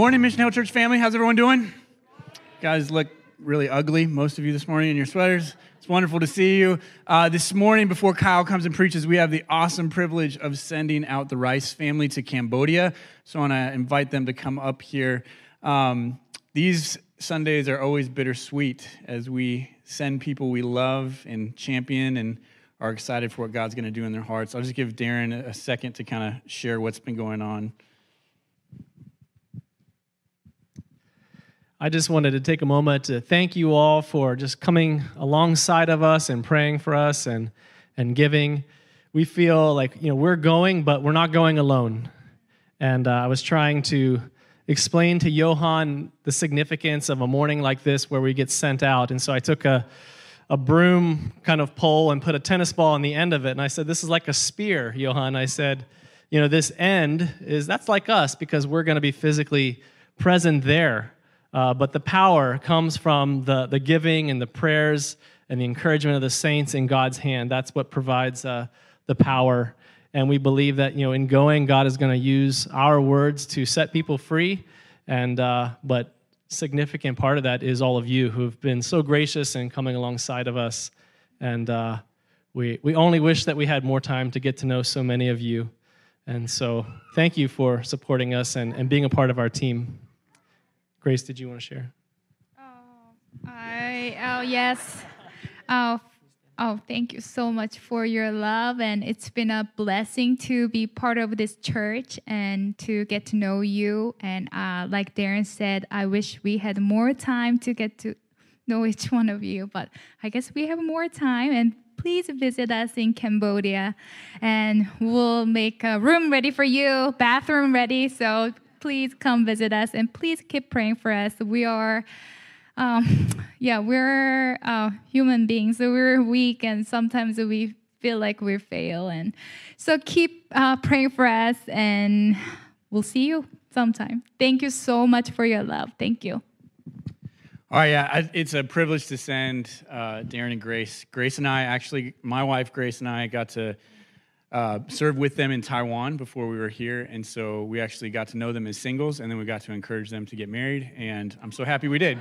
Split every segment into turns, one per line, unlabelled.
Morning, Mission Hill Church family. How's everyone doing? Guys look really ugly, most of you this morning in your sweaters. It's wonderful to see you. Uh, this morning, before Kyle comes and preaches, we have the awesome privilege of sending out the Rice family to Cambodia. So I want to invite them to come up here. Um, these Sundays are always bittersweet as we send people we love and champion and are excited for what God's going to do in their hearts. I'll just give Darren a second to kind of share what's been going on.
I just wanted to take a moment to thank you all for just coming alongside of us and praying for us and, and giving. We feel like you know we're going, but we're not going alone. And uh, I was trying to explain to Johan the significance of a morning like this where we get sent out. And so I took a, a broom kind of pole and put a tennis ball on the end of it. And I said, This is like a spear, Johan. I said, You know, this end is that's like us because we're going to be physically present there uh, but the power comes from the, the giving and the prayers and the encouragement of the saints in God's hand. That's what provides uh, the power. And we believe that, you know, in going, God is going to use our words to set people free. And, uh, but significant part of that is all of you who have been so gracious and coming alongside of us. And uh, we, we only wish that we had more time to get to know so many of you. And so thank you for supporting us and, and being a part of our team. Grace, did you want to share?
Oh, I oh yes. Oh, oh, thank you so much for your love, and it's been a blessing to be part of this church and to get to know you. And uh, like Darren said, I wish we had more time to get to know each one of you, but I guess we have more time and please visit us in Cambodia and we'll make a room ready for you, bathroom ready. So please come visit us and please keep praying for us. We are, um, yeah, we're uh, human beings, so we're weak and sometimes we feel like we fail. And so keep uh, praying for us and we'll see you sometime. Thank you so much for your love. Thank you.
All right, yeah, it's a privilege to send uh, Darren and Grace. Grace and I, actually, my wife Grace and I got to uh, served with them in Taiwan before we were here, and so we actually got to know them as singles, and then we got to encourage them to get married, and I'm so happy we did.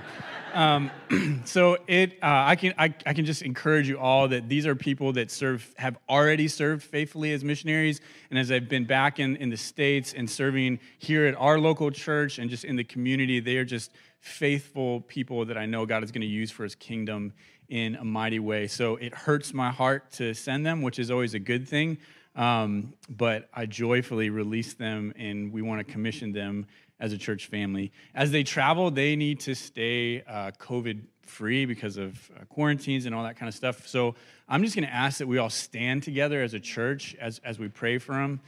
Um, so it, uh, I can, I, I, can just encourage you all that these are people that serve, have already served faithfully as missionaries, and as I've been back in, in the states and serving here at our local church and just in the community, they are just faithful people that I know God is going to use for His kingdom in a mighty way. So it hurts my heart to send them, which is always a good thing. Um, but I joyfully release them, and we want to commission them as a church family. As they travel, they need to stay uh, COVID free because of uh, quarantines and all that kind of stuff. So I'm just going to ask that we all stand together as a church as, as we pray for them.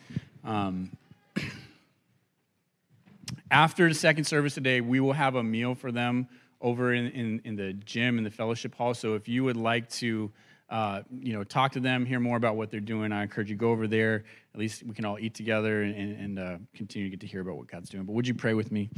Um, after the second service today, we will have a meal for them over in, in, in the gym in the fellowship hall. So if you would like to, uh, you know, talk to them, hear more about what they're doing. I encourage you go over there. At least we can all eat together and, and uh, continue to get to hear about what God's doing. But would you pray with me?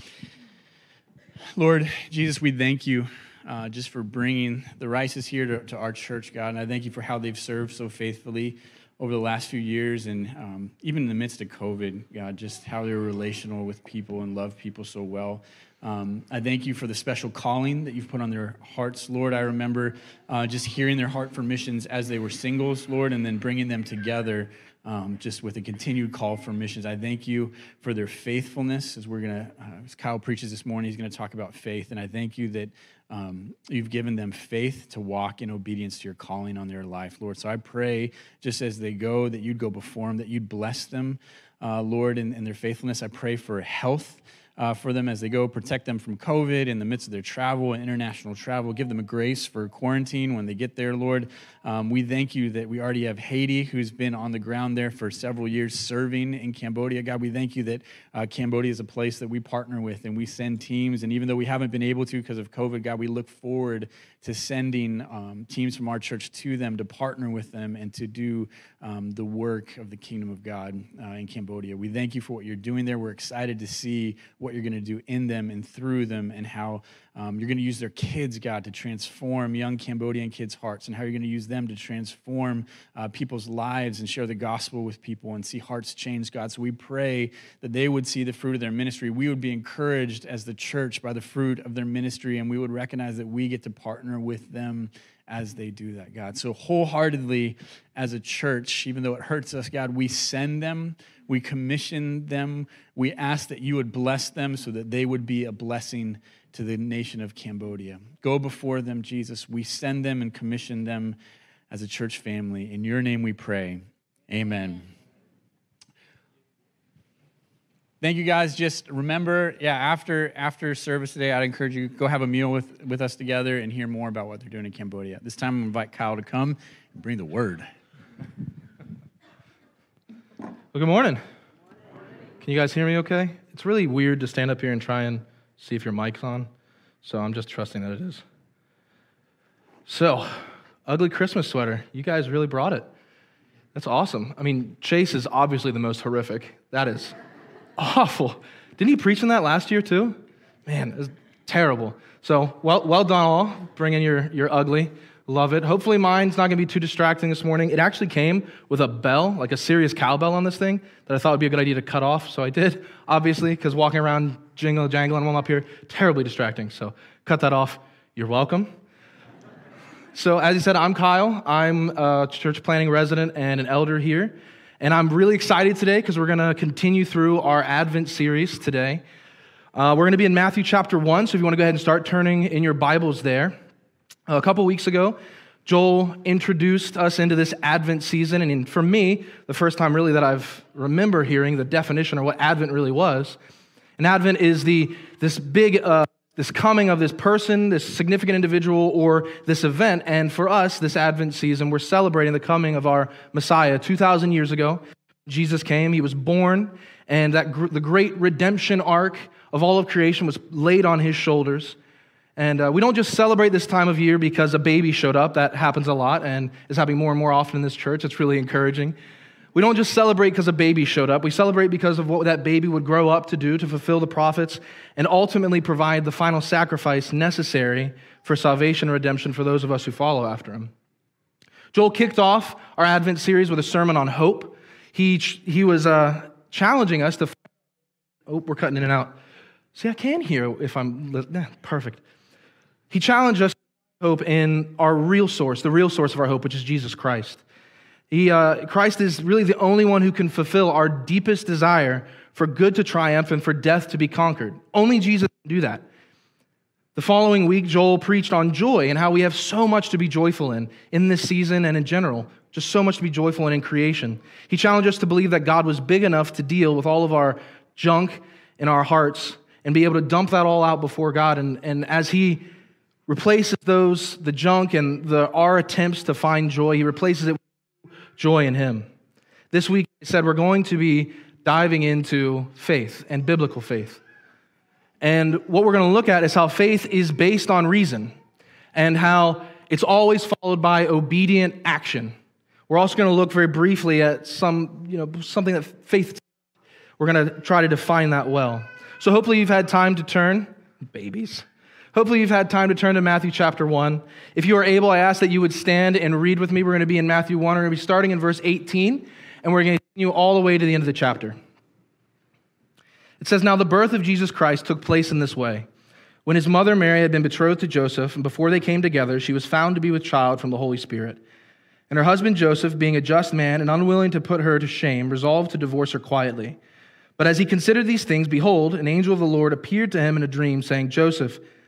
Lord Jesus, we thank you uh, just for bringing the Rices here to, to, our church, God. And I thank you for how they've served so faithfully over the last few years. And um, even in the midst of COVID, God, just how they're relational with people and love people so well. Um, I thank you for the special calling that you've put on their hearts, Lord. I remember uh, just hearing their heart for missions as they were singles, Lord, and then bringing them together um, just with a continued call for missions. I thank you for their faithfulness. As we're going to, uh, as Kyle preaches this morning, he's going to talk about faith. And I thank you that um, you've given them faith to walk in obedience to your calling on their life, Lord. So I pray just as they go, that you'd go before them, that you'd bless them, uh, Lord, in, in their faithfulness. I pray for health uh, for them as they go, protect them from COVID in the midst of their travel and international travel. Give them a grace for quarantine when they get there, Lord. Um, we thank you that we already have Haiti, who's been on the ground there for several years serving in Cambodia. God, we thank you that uh, Cambodia is a place that we partner with and we send teams. And even though we haven't been able to because of COVID, God, we look forward to sending um, teams from our church to them to partner with them and to do um, the work of the kingdom of God uh, in Cambodia. We thank you for what you're doing there. We're excited to see what you're going to do in them and through them, and how um, you're going to use their kids, God, to transform young Cambodian kids' hearts, and how you're going to use them to transform uh, people's lives and share the gospel with people and see hearts change, God. So we pray that they would see the fruit of their ministry. We would be encouraged as the church by the fruit of their ministry, and we would recognize that we get to partner with them as they do that, God. So, wholeheartedly, as a church, even though it hurts us, God, we send them, we commission them, we ask that you would bless them so that they would be a blessing to the nation of Cambodia. Go before them, Jesus. We send them and commission them as a church family. In your name we pray. Amen. Thank you guys. Just remember, yeah, after after service today, I'd encourage you go have a meal with, with us together and hear more about what they're doing in Cambodia. This time, I'm invite Kyle to come and bring the word.
Well, good morning. Can you guys hear me okay? It's really weird to stand up here and try and see if your mic's on, so I'm just trusting that it is. So, ugly Christmas sweater. You guys really brought it. That's awesome. I mean, Chase is obviously the most horrific. That is awful. Didn't he preach on that last year too? Man, it was terrible. So well, well done all. Bring in your, your ugly. Love it. Hopefully mine's not going to be too distracting this morning. It actually came with a bell, like a serious cowbell on this thing that I thought would be a good idea to cut off. So I did, obviously, because walking around jingle jangling while I'm up here, terribly distracting. So cut that off. You're welcome. So as you said, I'm Kyle. I'm a church planting resident and an elder here. And I'm really excited today because we're going to continue through our Advent series today. Uh, we're going to be in Matthew chapter 1, so if you want to go ahead and start turning in your Bibles there. A couple weeks ago, Joel introduced us into this Advent season, and for me, the first time really that I've remember hearing the definition or what Advent really was. And Advent is the this big uh, this coming of this person, this significant individual, or this event. And for us, this Advent season, we're celebrating the coming of our Messiah. 2,000 years ago, Jesus came, he was born, and that gr- the great redemption arc of all of creation was laid on his shoulders. And uh, we don't just celebrate this time of year because a baby showed up. That happens a lot and is happening more and more often in this church. It's really encouraging. We don't just celebrate because a baby showed up. We celebrate because of what that baby would grow up to do to fulfill the prophets and ultimately provide the final sacrifice necessary for salvation and redemption for those of us who follow after him. Joel kicked off our Advent series with a sermon on hope. He, he was uh, challenging us to. Oh, we're cutting in and out. See, I can hear if I'm. Perfect. He challenged us to hope in our real source, the real source of our hope, which is Jesus Christ. He, uh, Christ is really the only one who can fulfill our deepest desire for good to triumph and for death to be conquered. Only Jesus can do that. The following week, Joel preached on joy and how we have so much to be joyful in, in this season and in general. Just so much to be joyful in in creation. He challenged us to believe that God was big enough to deal with all of our junk in our hearts and be able to dump that all out before God. And, and as He replaces those, the junk and the, our attempts to find joy, He replaces it with joy in Him. This week, I said we're going to be diving into faith and biblical faith. And what we're going to look at is how faith is based on reason and how it's always followed by obedient action. We're also going to look very briefly at some, you know, something that faith we're going to try to define that well. So hopefully you've had time to turn babies Hopefully, you've had time to turn to Matthew chapter 1. If you are able, I ask that you would stand and read with me. We're going to be in Matthew 1. We're going to be starting in verse 18, and we're going to continue all the way to the end of the chapter. It says, Now the birth of Jesus Christ took place in this way. When his mother Mary had been betrothed to Joseph, and before they came together, she was found to be with child from the Holy Spirit. And her husband Joseph, being a just man and unwilling to put her to shame, resolved to divorce her quietly. But as he considered these things, behold, an angel of the Lord appeared to him in a dream, saying, Joseph,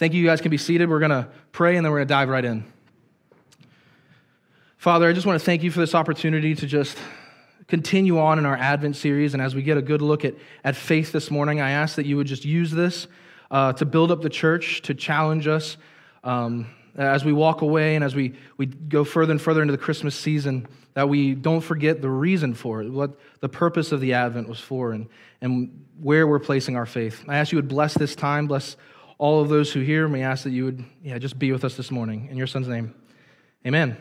Thank you. You guys can be seated. We're going to pray and then we're going to dive right in. Father, I just want to thank you for this opportunity to just continue on in our Advent series. And as we get a good look at, at faith this morning, I ask that you would just use this uh, to build up the church, to challenge us um, as we walk away and as we, we go further and further into the Christmas season, that we don't forget the reason for it, what the purpose of the Advent was for, and, and where we're placing our faith. I ask you would bless this time, bless all of those who hear. May ask that you would yeah, just be with us this morning. In your son's name, amen.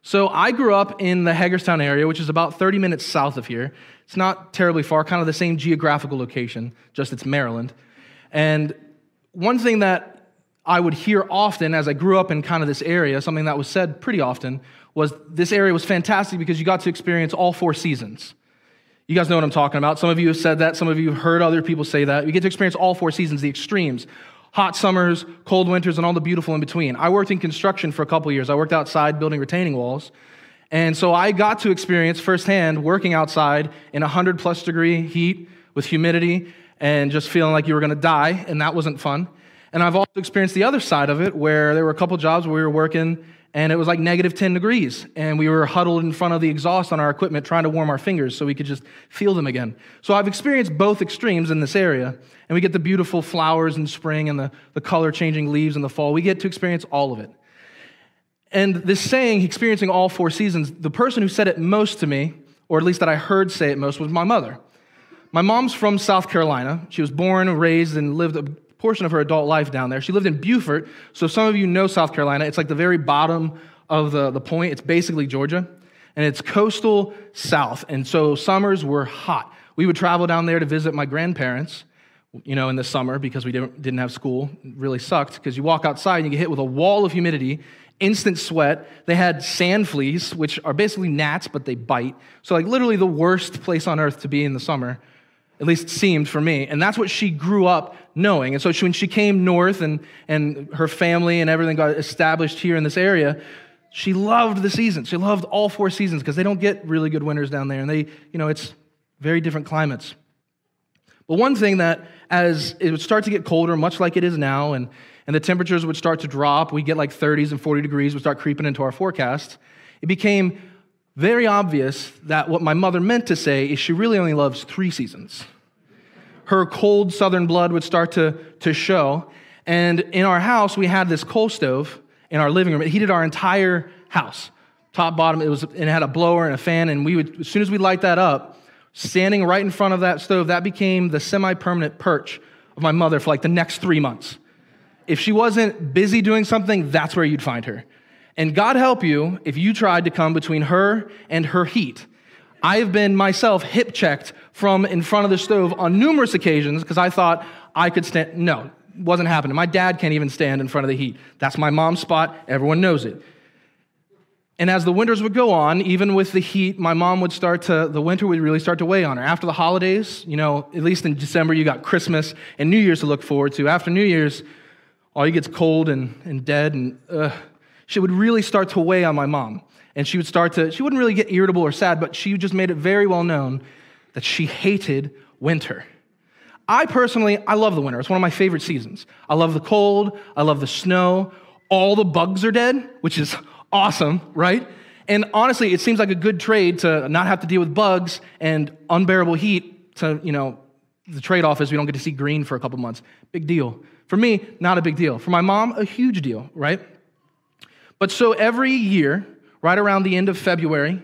So I grew up in the Hagerstown area, which is about 30 minutes south of here. It's not terribly far, kind of the same geographical location, just it's Maryland. And one thing that I would hear often as I grew up in kind of this area, something that was said pretty often, was this area was fantastic because you got to experience all four seasons. You guys know what I'm talking about. Some of you have said that. Some of you have heard other people say that. You get to experience all four seasons, the extremes hot summers, cold winters, and all the beautiful in between. I worked in construction for a couple years. I worked outside building retaining walls. And so I got to experience firsthand working outside in 100 plus degree heat with humidity and just feeling like you were going to die, and that wasn't fun. And I've also experienced the other side of it where there were a couple jobs where we were working and it was like negative 10 degrees and we were huddled in front of the exhaust on our equipment trying to warm our fingers so we could just feel them again. So i've experienced both extremes in this area and we get the beautiful flowers in spring and the, the color changing leaves in the fall. We get to experience all of it. And this saying experiencing all four seasons the person who said it most to me or at least that i heard say it most was my mother. My mom's from south carolina. She was born raised and lived a portion of her adult life down there. She lived in Beaufort. So, some of you know South Carolina. It's like the very bottom of the, the point. It's basically Georgia. And it's coastal south. And so, summers were hot. We would travel down there to visit my grandparents, you know, in the summer because we didn't, didn't have school. It really sucked because you walk outside and you get hit with a wall of humidity, instant sweat. They had sand fleas, which are basically gnats, but they bite. So, like, literally the worst place on earth to be in the summer at least seemed for me. And that's what she grew up knowing. And so she, when she came north and, and her family and everything got established here in this area, she loved the seasons. She loved all four seasons because they don't get really good winters down there. And they, you know, it's very different climates. But one thing that as it would start to get colder, much like it is now, and, and the temperatures would start to drop, we get like 30s and 40 degrees would start creeping into our forecast, it became very obvious that what my mother meant to say is she really only loves three seasons. Her cold southern blood would start to, to show. And in our house, we had this coal stove in our living room. It heated our entire house, top, bottom. It was, it had a blower and a fan. And we would, as soon as we light that up, standing right in front of that stove, that became the semi permanent perch of my mother for like the next three months. If she wasn't busy doing something, that's where you'd find her. And God help you if you tried to come between her and her heat. I have been myself hip checked from in front of the stove on numerous occasions because I thought I could stand. No, wasn't happening. My dad can't even stand in front of the heat. That's my mom's spot. Everyone knows it. And as the winters would go on, even with the heat, my mom would start to, the winter would really start to weigh on her. After the holidays, you know, at least in December, you got Christmas and New Year's to look forward to. After New Year's, all you get's cold and, and dead and, uh, she would really start to weigh on my mom. And she would start to, she wouldn't really get irritable or sad, but she just made it very well known that she hated winter. I personally, I love the winter. It's one of my favorite seasons. I love the cold, I love the snow. All the bugs are dead, which is awesome, right? And honestly, it seems like a good trade to not have to deal with bugs and unbearable heat to, you know, the trade off is we don't get to see green for a couple months. Big deal. For me, not a big deal. For my mom, a huge deal, right? But so every year, right around the end of February,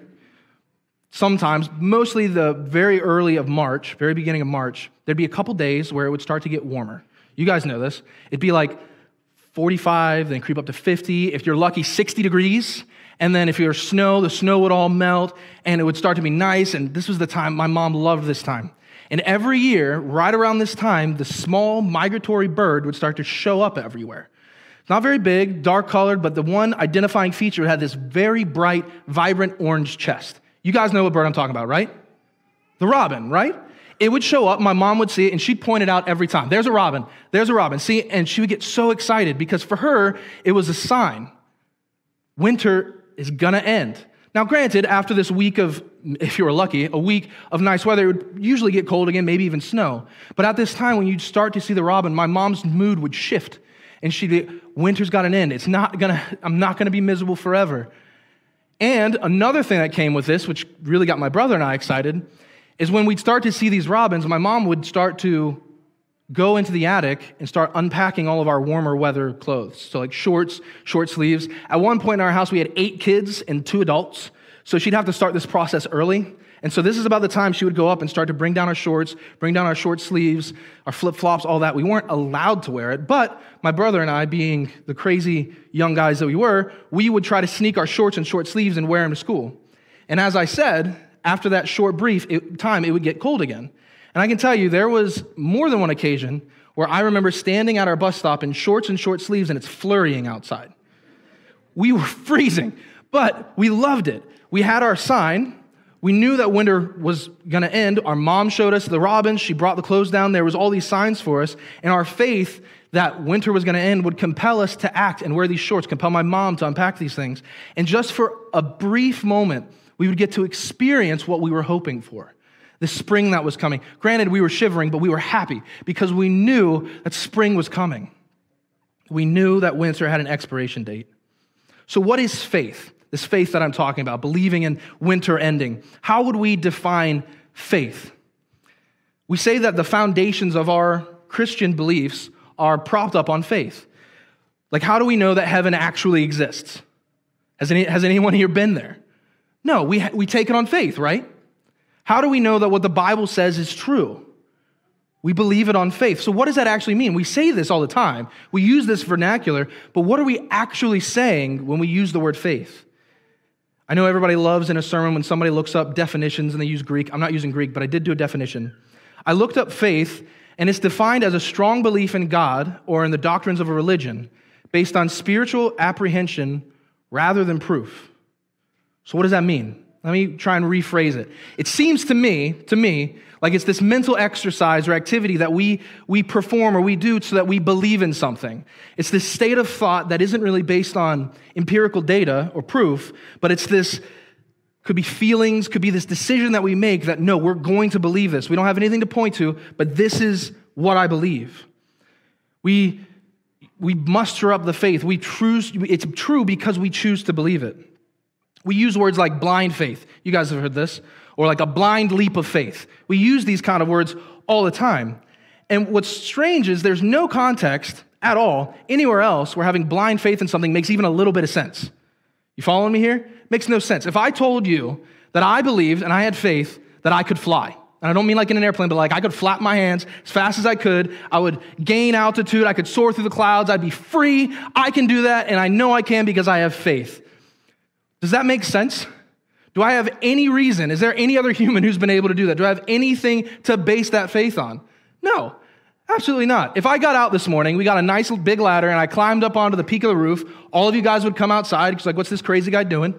sometimes, mostly the very early of March, very beginning of March, there'd be a couple days where it would start to get warmer. You guys know this. It'd be like 45, then creep up to 50. If you're lucky, 60 degrees. And then if you're snow, the snow would all melt and it would start to be nice. And this was the time my mom loved this time. And every year, right around this time, the small migratory bird would start to show up everywhere. Not very big, dark colored, but the one identifying feature had this very bright, vibrant orange chest. You guys know what bird I'm talking about, right? The robin, right? It would show up, my mom would see it, and she'd point it out every time. There's a robin, there's a robin. See, and she would get so excited because for her, it was a sign winter is gonna end. Now, granted, after this week of, if you were lucky, a week of nice weather, it would usually get cold again, maybe even snow. But at this time, when you'd start to see the robin, my mom's mood would shift and she'd be, winter's got an end. It's not gonna, I'm not gonna be miserable forever. And another thing that came with this, which really got my brother and I excited, is when we'd start to see these robins, my mom would start to go into the attic and start unpacking all of our warmer weather clothes. So, like shorts, short sleeves. At one point in our house, we had eight kids and two adults. So, she'd have to start this process early. And so, this is about the time she would go up and start to bring down our shorts, bring down our short sleeves, our flip flops, all that. We weren't allowed to wear it. But my brother and I, being the crazy young guys that we were, we would try to sneak our shorts and short sleeves and wear them to school. And as I said, after that short brief it, time, it would get cold again. And I can tell you, there was more than one occasion where I remember standing at our bus stop in shorts and short sleeves and it's flurrying outside. We were freezing, but we loved it. We had our sign. We knew that winter was going to end. Our mom showed us the robins. She brought the clothes down. There was all these signs for us. And our faith that winter was going to end would compel us to act and wear these shorts, compel my mom to unpack these things. And just for a brief moment, we would get to experience what we were hoping for the spring that was coming. Granted, we were shivering, but we were happy because we knew that spring was coming. We knew that winter had an expiration date. So, what is faith? This faith that I'm talking about, believing in winter ending. How would we define faith? We say that the foundations of our Christian beliefs are propped up on faith. Like, how do we know that heaven actually exists? Has, any, has anyone here been there? No, we, we take it on faith, right? How do we know that what the Bible says is true? We believe it on faith. So, what does that actually mean? We say this all the time. We use this vernacular, but what are we actually saying when we use the word faith? I know everybody loves in a sermon when somebody looks up definitions and they use Greek. I'm not using Greek, but I did do a definition. I looked up faith, and it's defined as a strong belief in God or in the doctrines of a religion based on spiritual apprehension rather than proof. So, what does that mean? Let me try and rephrase it. It seems to me, to me, like it's this mental exercise or activity that we, we perform or we do so that we believe in something. It's this state of thought that isn't really based on empirical data or proof, but it's this, could be feelings, could be this decision that we make that no, we're going to believe this. We don't have anything to point to, but this is what I believe. We, we muster up the faith. We choose, it's true because we choose to believe it. We use words like blind faith. You guys have heard this. Or like a blind leap of faith. We use these kind of words all the time. And what's strange is there's no context at all anywhere else where having blind faith in something makes even a little bit of sense. You following me here? Makes no sense. If I told you that I believed and I had faith that I could fly, and I don't mean like in an airplane, but like I could flap my hands as fast as I could. I would gain altitude. I could soar through the clouds. I'd be free. I can do that, and I know I can because I have faith. Does that make sense? Do I have any reason? Is there any other human who's been able to do that? Do I have anything to base that faith on? No, absolutely not. If I got out this morning, we got a nice big ladder, and I climbed up onto the peak of the roof, all of you guys would come outside because, like, what's this crazy guy doing?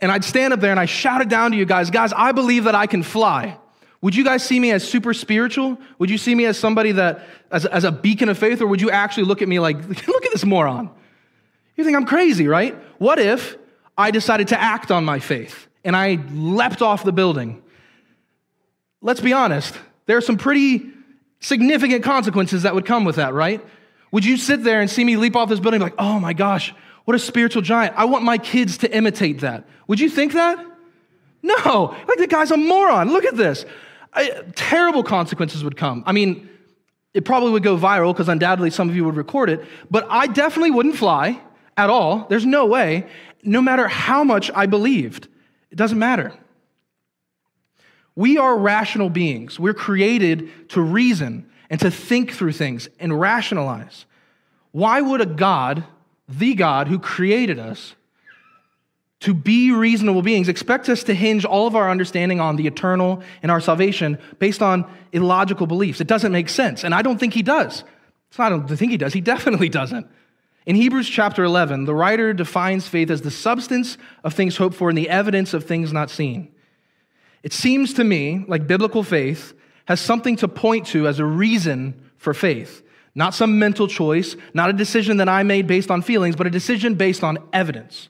And I'd stand up there and I shouted down to you guys, guys, I believe that I can fly. Would you guys see me as super spiritual? Would you see me as somebody that, as, as a beacon of faith, or would you actually look at me like, look at this moron? You think I'm crazy, right? What if I decided to act on my faith and I leapt off the building. Let's be honest, there are some pretty significant consequences that would come with that, right? Would you sit there and see me leap off this building like, oh my gosh, what a spiritual giant? I want my kids to imitate that. Would you think that? No, like the guy's a moron. Look at this. I, terrible consequences would come. I mean, it probably would go viral because undoubtedly some of you would record it, but I definitely wouldn't fly at all. There's no way no matter how much I believed. It doesn't matter. We are rational beings. We're created to reason and to think through things and rationalize. Why would a God, the God who created us, to be reasonable beings, expect us to hinge all of our understanding on the eternal and our salvation based on illogical beliefs? It doesn't make sense. And I don't think he does. It's not, I don't think he does. He definitely doesn't. In Hebrews chapter 11, the writer defines faith as the substance of things hoped for and the evidence of things not seen. It seems to me like biblical faith has something to point to as a reason for faith. Not some mental choice, not a decision that I made based on feelings, but a decision based on evidence.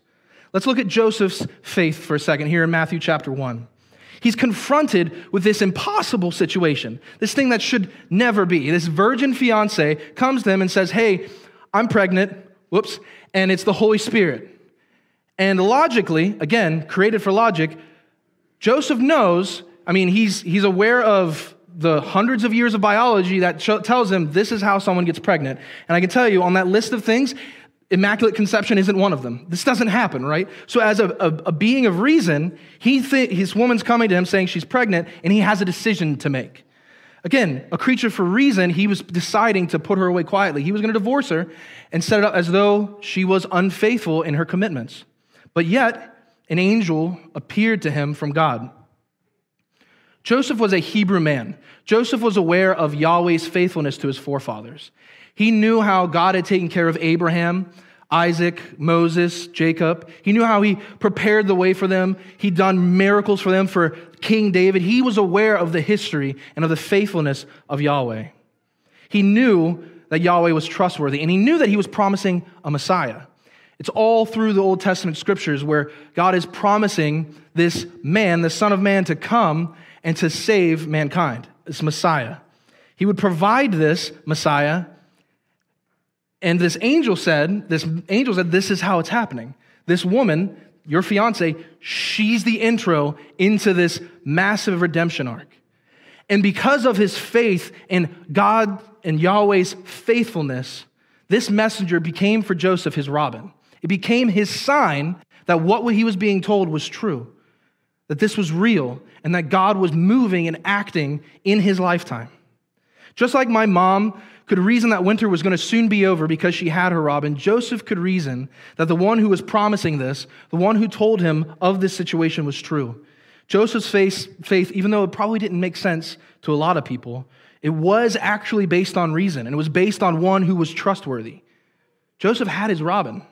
Let's look at Joseph's faith for a second here in Matthew chapter 1. He's confronted with this impossible situation, this thing that should never be. This virgin fiance comes to him and says, Hey, I'm pregnant, whoops, and it's the Holy Spirit. And logically, again, created for logic, Joseph knows, I mean, he's, he's aware of the hundreds of years of biology that tells him this is how someone gets pregnant. And I can tell you on that list of things, immaculate conception isn't one of them. This doesn't happen, right? So, as a, a, a being of reason, he th- his woman's coming to him saying she's pregnant, and he has a decision to make. Again, a creature for reason, he was deciding to put her away quietly. He was going to divorce her and set it up as though she was unfaithful in her commitments. But yet, an angel appeared to him from God. Joseph was a Hebrew man. Joseph was aware of Yahweh's faithfulness to his forefathers. He knew how God had taken care of Abraham, Isaac, Moses, Jacob. He knew how he prepared the way for them. He'd done miracles for them for King David. He was aware of the history and of the faithfulness of Yahweh. He knew that Yahweh was trustworthy, and he knew that he was promising a Messiah. It's all through the Old Testament scriptures where God is promising this man, the Son of Man, to come and to save mankind, this Messiah. He would provide this Messiah and this angel said, this angel said, this is how it's happening. This woman, your fiance, she's the intro into this massive redemption arc. And because of his faith in God and Yahweh's faithfulness, this messenger became for Joseph his Robin. It became his sign that what he was being told was true, that this was real, and that God was moving and acting in his lifetime. Just like my mom could reason that winter was going to soon be over because she had her Robin, Joseph could reason that the one who was promising this, the one who told him of this situation, was true. Joseph's faith, even though it probably didn't make sense to a lot of people, it was actually based on reason, and it was based on one who was trustworthy. Joseph had his Robin.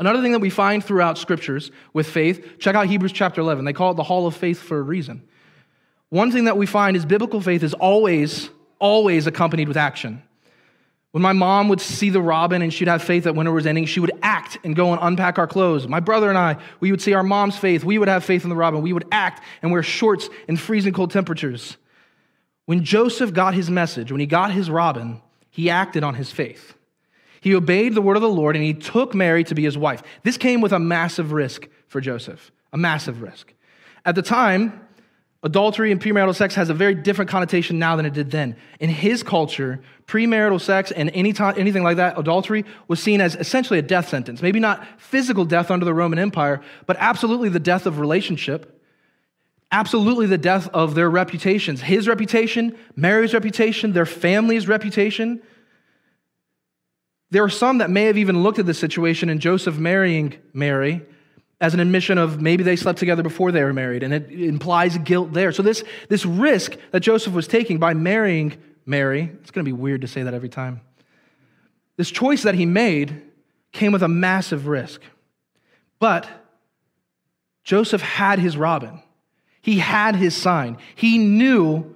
Another thing that we find throughout scriptures with faith, check out Hebrews chapter 11. They call it the hall of faith for a reason. One thing that we find is biblical faith is always always accompanied with action. When my mom would see the robin and she'd have faith that winter was ending, she would act and go and unpack our clothes. My brother and I, we would see our mom's faith. We would have faith in the robin. We would act and wear shorts in freezing cold temperatures. When Joseph got his message, when he got his robin, he acted on his faith. He obeyed the word of the Lord and he took Mary to be his wife. This came with a massive risk for Joseph, a massive risk. At the time, Adultery and premarital sex has a very different connotation now than it did then. In his culture, premarital sex and any time, anything like that, adultery, was seen as essentially a death sentence. Maybe not physical death under the Roman Empire, but absolutely the death of relationship. Absolutely the death of their reputations. His reputation, Mary's reputation, their family's reputation. There are some that may have even looked at this situation and Joseph marrying Mary as an admission of maybe they slept together before they were married, and it implies guilt there. So, this, this risk that Joseph was taking by marrying Mary, it's going to be weird to say that every time. This choice that he made came with a massive risk. But Joseph had his Robin, he had his sign. He knew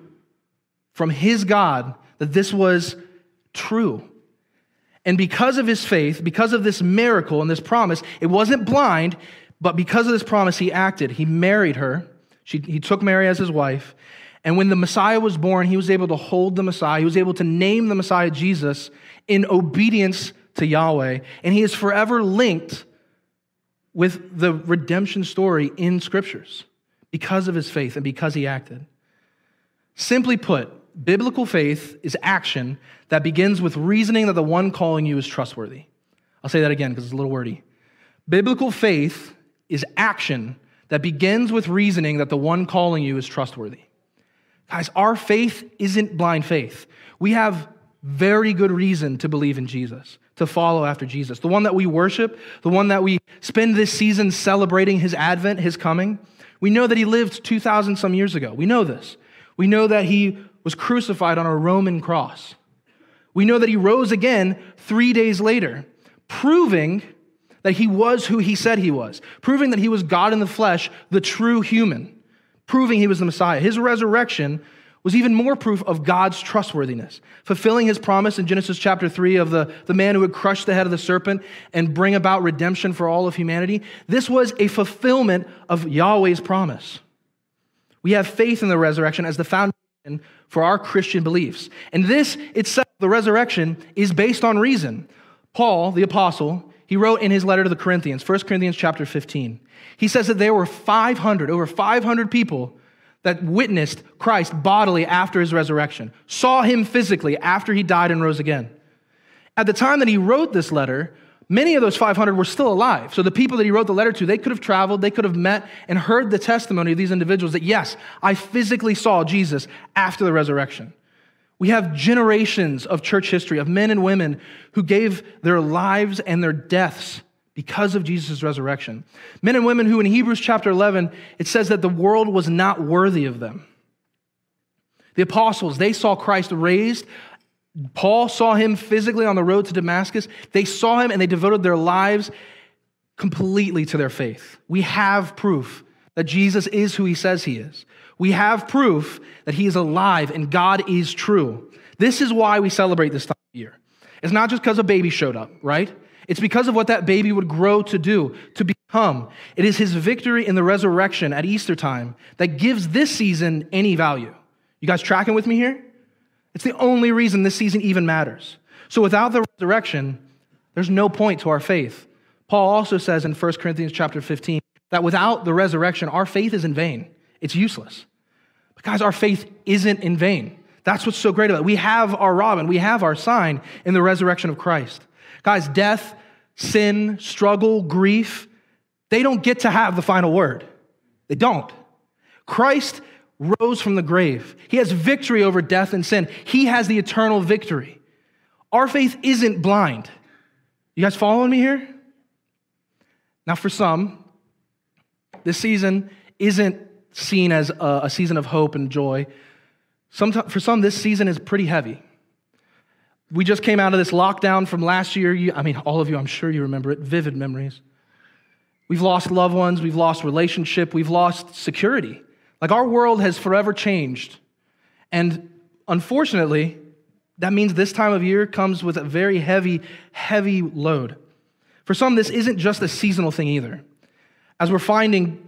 from his God that this was true. And because of his faith, because of this miracle and this promise, it wasn't blind, but because of this promise, he acted. He married her. She, he took Mary as his wife. And when the Messiah was born, he was able to hold the Messiah. He was able to name the Messiah Jesus in obedience to Yahweh. And he is forever linked with the redemption story in scriptures because of his faith and because he acted. Simply put, biblical faith is action that begins with reasoning that the one calling you is trustworthy. I'll say that again because it's a little wordy. Biblical faith is action that begins with reasoning that the one calling you is trustworthy. Guys, our faith isn't blind faith. We have very good reason to believe in Jesus, to follow after Jesus. The one that we worship, the one that we spend this season celebrating his advent, his coming. We know that he lived 2,000 some years ago. We know this. We know that he was crucified on a Roman cross. We know that he rose again three days later, proving that he was who he said he was, proving that he was God in the flesh, the true human, proving he was the Messiah. His resurrection was even more proof of God's trustworthiness, fulfilling his promise in Genesis chapter 3 of the, the man who would crush the head of the serpent and bring about redemption for all of humanity. This was a fulfillment of Yahweh's promise. We have faith in the resurrection as the foundation for our Christian beliefs. And this itself, the resurrection, is based on reason. Paul, the apostle, he wrote in his letter to the Corinthians, 1 Corinthians chapter 15. He says that there were 500, over 500 people that witnessed Christ bodily after his resurrection, saw him physically after he died and rose again. At the time that he wrote this letter, many of those 500 were still alive. So the people that he wrote the letter to, they could have traveled, they could have met and heard the testimony of these individuals that, yes, I physically saw Jesus after the resurrection. We have generations of church history of men and women who gave their lives and their deaths because of Jesus' resurrection. Men and women who, in Hebrews chapter 11, it says that the world was not worthy of them. The apostles, they saw Christ raised. Paul saw him physically on the road to Damascus. They saw him and they devoted their lives completely to their faith. We have proof that Jesus is who he says he is. We have proof that he is alive and God is true. This is why we celebrate this time of year. It's not just because a baby showed up, right? It's because of what that baby would grow to do, to become. It is his victory in the resurrection at Easter time that gives this season any value. You guys tracking with me here? It's the only reason this season even matters. So without the resurrection, there's no point to our faith. Paul also says in 1 Corinthians chapter 15 that without the resurrection, our faith is in vain. It's useless. But guys, our faith isn't in vain. That's what's so great about it. We have our Robin, we have our sign in the resurrection of Christ. Guys, death, sin, struggle, grief, they don't get to have the final word. They don't. Christ rose from the grave. He has victory over death and sin. He has the eternal victory. Our faith isn't blind. You guys following me here? Now, for some, this season isn't seen as a, a season of hope and joy. Sometimes, for some, this season is pretty heavy. We just came out of this lockdown from last year. I mean, all of you, I'm sure you remember it, vivid memories. We've lost loved ones, we've lost relationship, we've lost security. Like our world has forever changed. And unfortunately, that means this time of year comes with a very heavy, heavy load. For some, this isn't just a seasonal thing either. As we're finding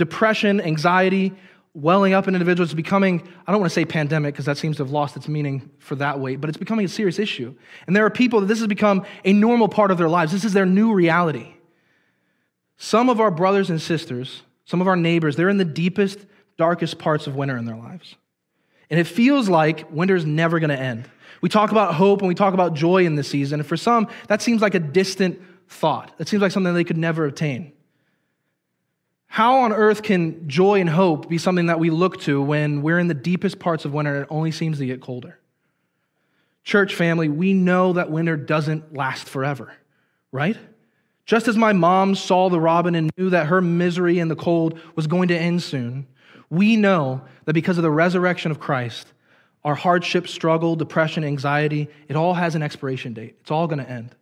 depression, anxiety, welling up in individuals, becoming, I don't want to say pandemic because that seems to have lost its meaning for that weight, but it's becoming a serious issue. And there are people that this has become a normal part of their lives. This is their new reality. Some of our brothers and sisters, some of our neighbors, they're in the deepest, darkest parts of winter in their lives. And it feels like winter's never going to end. We talk about hope and we talk about joy in this season. And for some, that seems like a distant thought. That seems like something they could never attain. How on earth can joy and hope be something that we look to when we're in the deepest parts of winter and it only seems to get colder? Church family, we know that winter doesn't last forever, right? Just as my mom saw the robin and knew that her misery in the cold was going to end soon, we know that because of the resurrection of Christ, our hardship, struggle, depression, anxiety, it all has an expiration date. It's all going to end.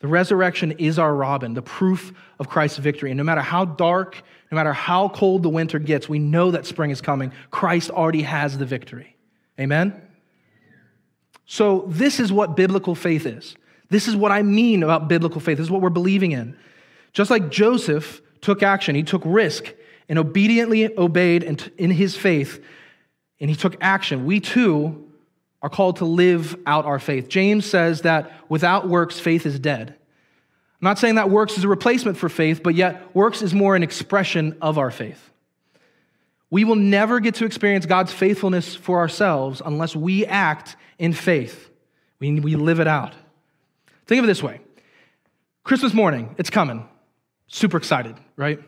The resurrection is our robin, the proof of Christ's victory. And no matter how dark, no matter how cold the winter gets, we know that spring is coming. Christ already has the victory. Amen? So, this is what biblical faith is. This is what I mean about biblical faith. This is what we're believing in. Just like Joseph took action, he took risk and obediently obeyed in his faith, and he took action. We too are called to live out our faith. James says that without works, faith is dead. I'm not saying that works is a replacement for faith, but yet works is more an expression of our faith. We will never get to experience God's faithfulness for ourselves unless we act in faith. We, we live it out. Think of it this way Christmas morning, it's coming. Super excited, right?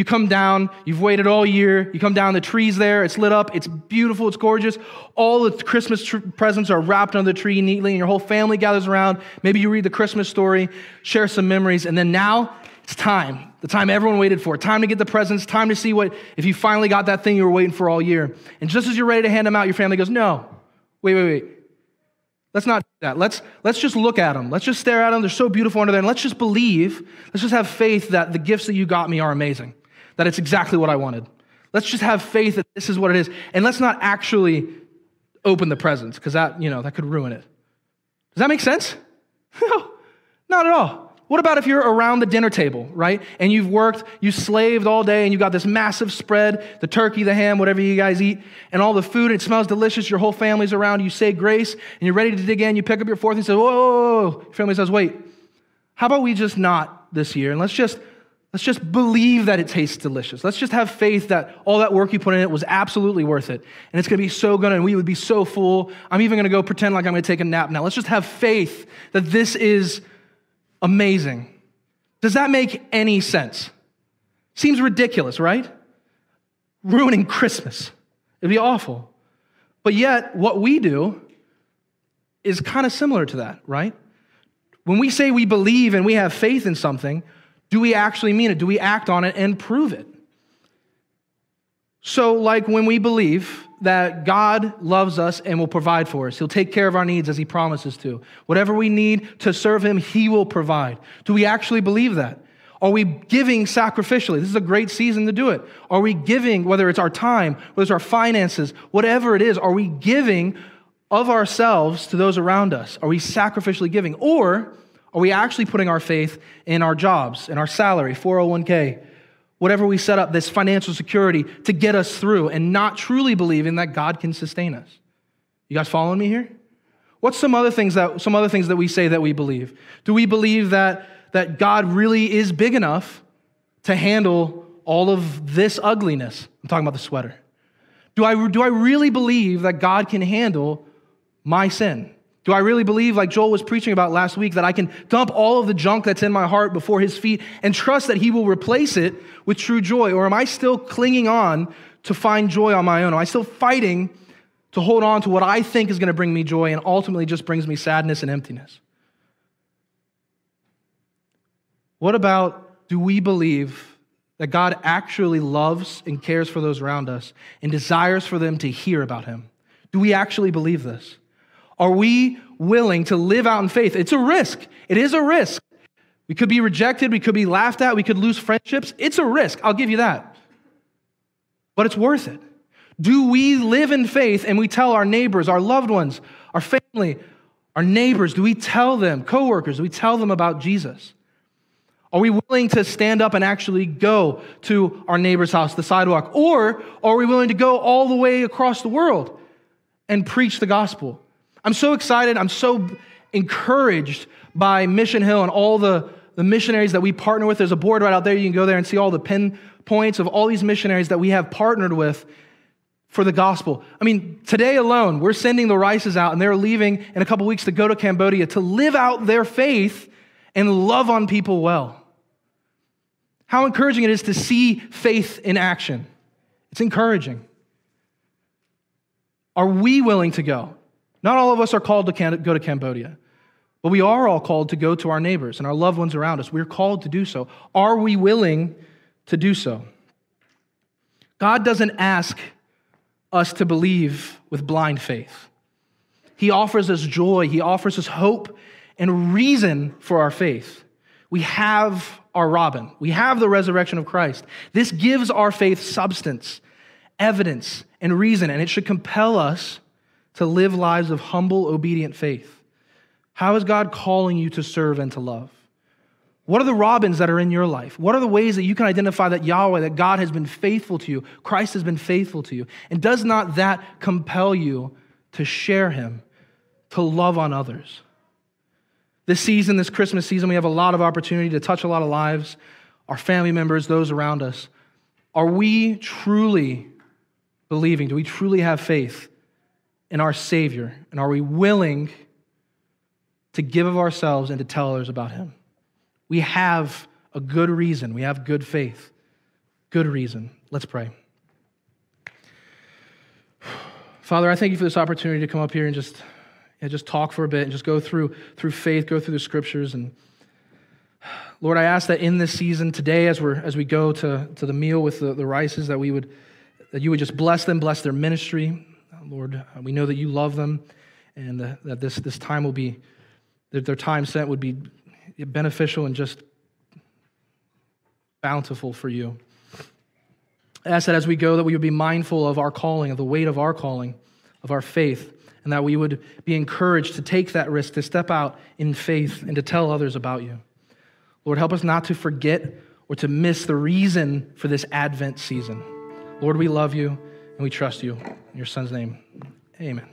You come down, you've waited all year, you come down, the tree's there, it's lit up, it's beautiful, it's gorgeous. All the Christmas tr- presents are wrapped under the tree neatly, and your whole family gathers around. Maybe you read the Christmas story, share some memories, and then now it's time. The time everyone waited for. Time to get the presents, time to see what, if you finally got that thing you were waiting for all year. And just as you're ready to hand them out, your family goes, No, wait, wait, wait. Let's not do that. Let's, let's just look at them. Let's just stare at them. They're so beautiful under there. And let's just believe, let's just have faith that the gifts that you got me are amazing that it's exactly what I wanted. Let's just have faith that this is what it is. And let's not actually open the presents because that, you know, that could ruin it. Does that make sense? No, not at all. What about if you're around the dinner table, right? And you've worked, you slaved all day, and you got this massive spread the turkey, the ham, whatever you guys eat, and all the food, it smells delicious. Your whole family's around. You say grace, and you're ready to dig in. You pick up your fourth and say, whoa, whoa, whoa. Your family says, wait, how about we just not this year? And let's just Let's just believe that it tastes delicious. Let's just have faith that all that work you put in it was absolutely worth it. And it's going to be so good and we would be so full. I'm even going to go pretend like I'm going to take a nap now. Let's just have faith that this is amazing. Does that make any sense? Seems ridiculous, right? Ruining Christmas. It'd be awful. But yet, what we do is kind of similar to that, right? When we say we believe and we have faith in something, do we actually mean it? Do we act on it and prove it? So, like when we believe that God loves us and will provide for us, He'll take care of our needs as He promises to. Whatever we need to serve Him, He will provide. Do we actually believe that? Are we giving sacrificially? This is a great season to do it. Are we giving, whether it's our time, whether it's our finances, whatever it is, are we giving of ourselves to those around us? Are we sacrificially giving? Or are we actually putting our faith in our jobs, in our salary, 401k, whatever we set up, this financial security to get us through, and not truly believing that God can sustain us? You guys following me here? What's some other things that some other things that we say that we believe? Do we believe that that God really is big enough to handle all of this ugliness? I'm talking about the sweater. Do I, do I really believe that God can handle my sin? Do I really believe, like Joel was preaching about last week, that I can dump all of the junk that's in my heart before his feet and trust that he will replace it with true joy? Or am I still clinging on to find joy on my own? Am I still fighting to hold on to what I think is going to bring me joy and ultimately just brings me sadness and emptiness? What about do we believe that God actually loves and cares for those around us and desires for them to hear about him? Do we actually believe this? Are we willing to live out in faith? It's a risk. It is a risk. We could be rejected. We could be laughed at. We could lose friendships. It's a risk. I'll give you that. But it's worth it. Do we live in faith and we tell our neighbors, our loved ones, our family, our neighbors, do we tell them, coworkers, do we tell them about Jesus? Are we willing to stand up and actually go to our neighbor's house, the sidewalk? Or are we willing to go all the way across the world and preach the gospel? I'm so excited. I'm so encouraged by Mission Hill and all the, the missionaries that we partner with. There's a board right out there. You can go there and see all the pin points of all these missionaries that we have partnered with for the gospel. I mean, today alone, we're sending the Rices out and they're leaving in a couple weeks to go to Cambodia to live out their faith and love on people well. How encouraging it is to see faith in action. It's encouraging. Are we willing to go? Not all of us are called to go to Cambodia, but we are all called to go to our neighbors and our loved ones around us. We're called to do so. Are we willing to do so? God doesn't ask us to believe with blind faith. He offers us joy, He offers us hope and reason for our faith. We have our Robin, we have the resurrection of Christ. This gives our faith substance, evidence, and reason, and it should compel us to live lives of humble, obedient faith? How is God calling you to serve and to love? What are the robins that are in your life? What are the ways that you can identify that Yahweh, that God has been faithful to you, Christ has been faithful to you? And does not that compel you to share Him, to love on others? This season, this Christmas season, we have a lot of opportunity to touch a lot of lives, our family members, those around us. Are we truly believing? Do we truly have faith in our Savior? And are we willing to give of ourselves and to tell others about Him? We have a good reason. We have good faith. Good reason. Let's pray. Father, I thank you for this opportunity to come up here and just, just talk for a bit and just go through, through faith, go through the scriptures. And Lord, I ask that in this season today, as, we're, as we go to, to the meal with the, the Rices, that we would, that you would just bless them, bless their ministry, Lord, uh, we know that you love them and that this, this time will be, that their time spent would be beneficial and just bountiful for you. I ask that as we go, that we would be mindful of our calling, of the weight of our calling, of our faith, and that we would be encouraged to take that risk, to step out in faith, and to tell others about you. Lord, help us not to forget or to miss the reason for this Advent season. Lord, we love you and we trust you. In your son's name, amen.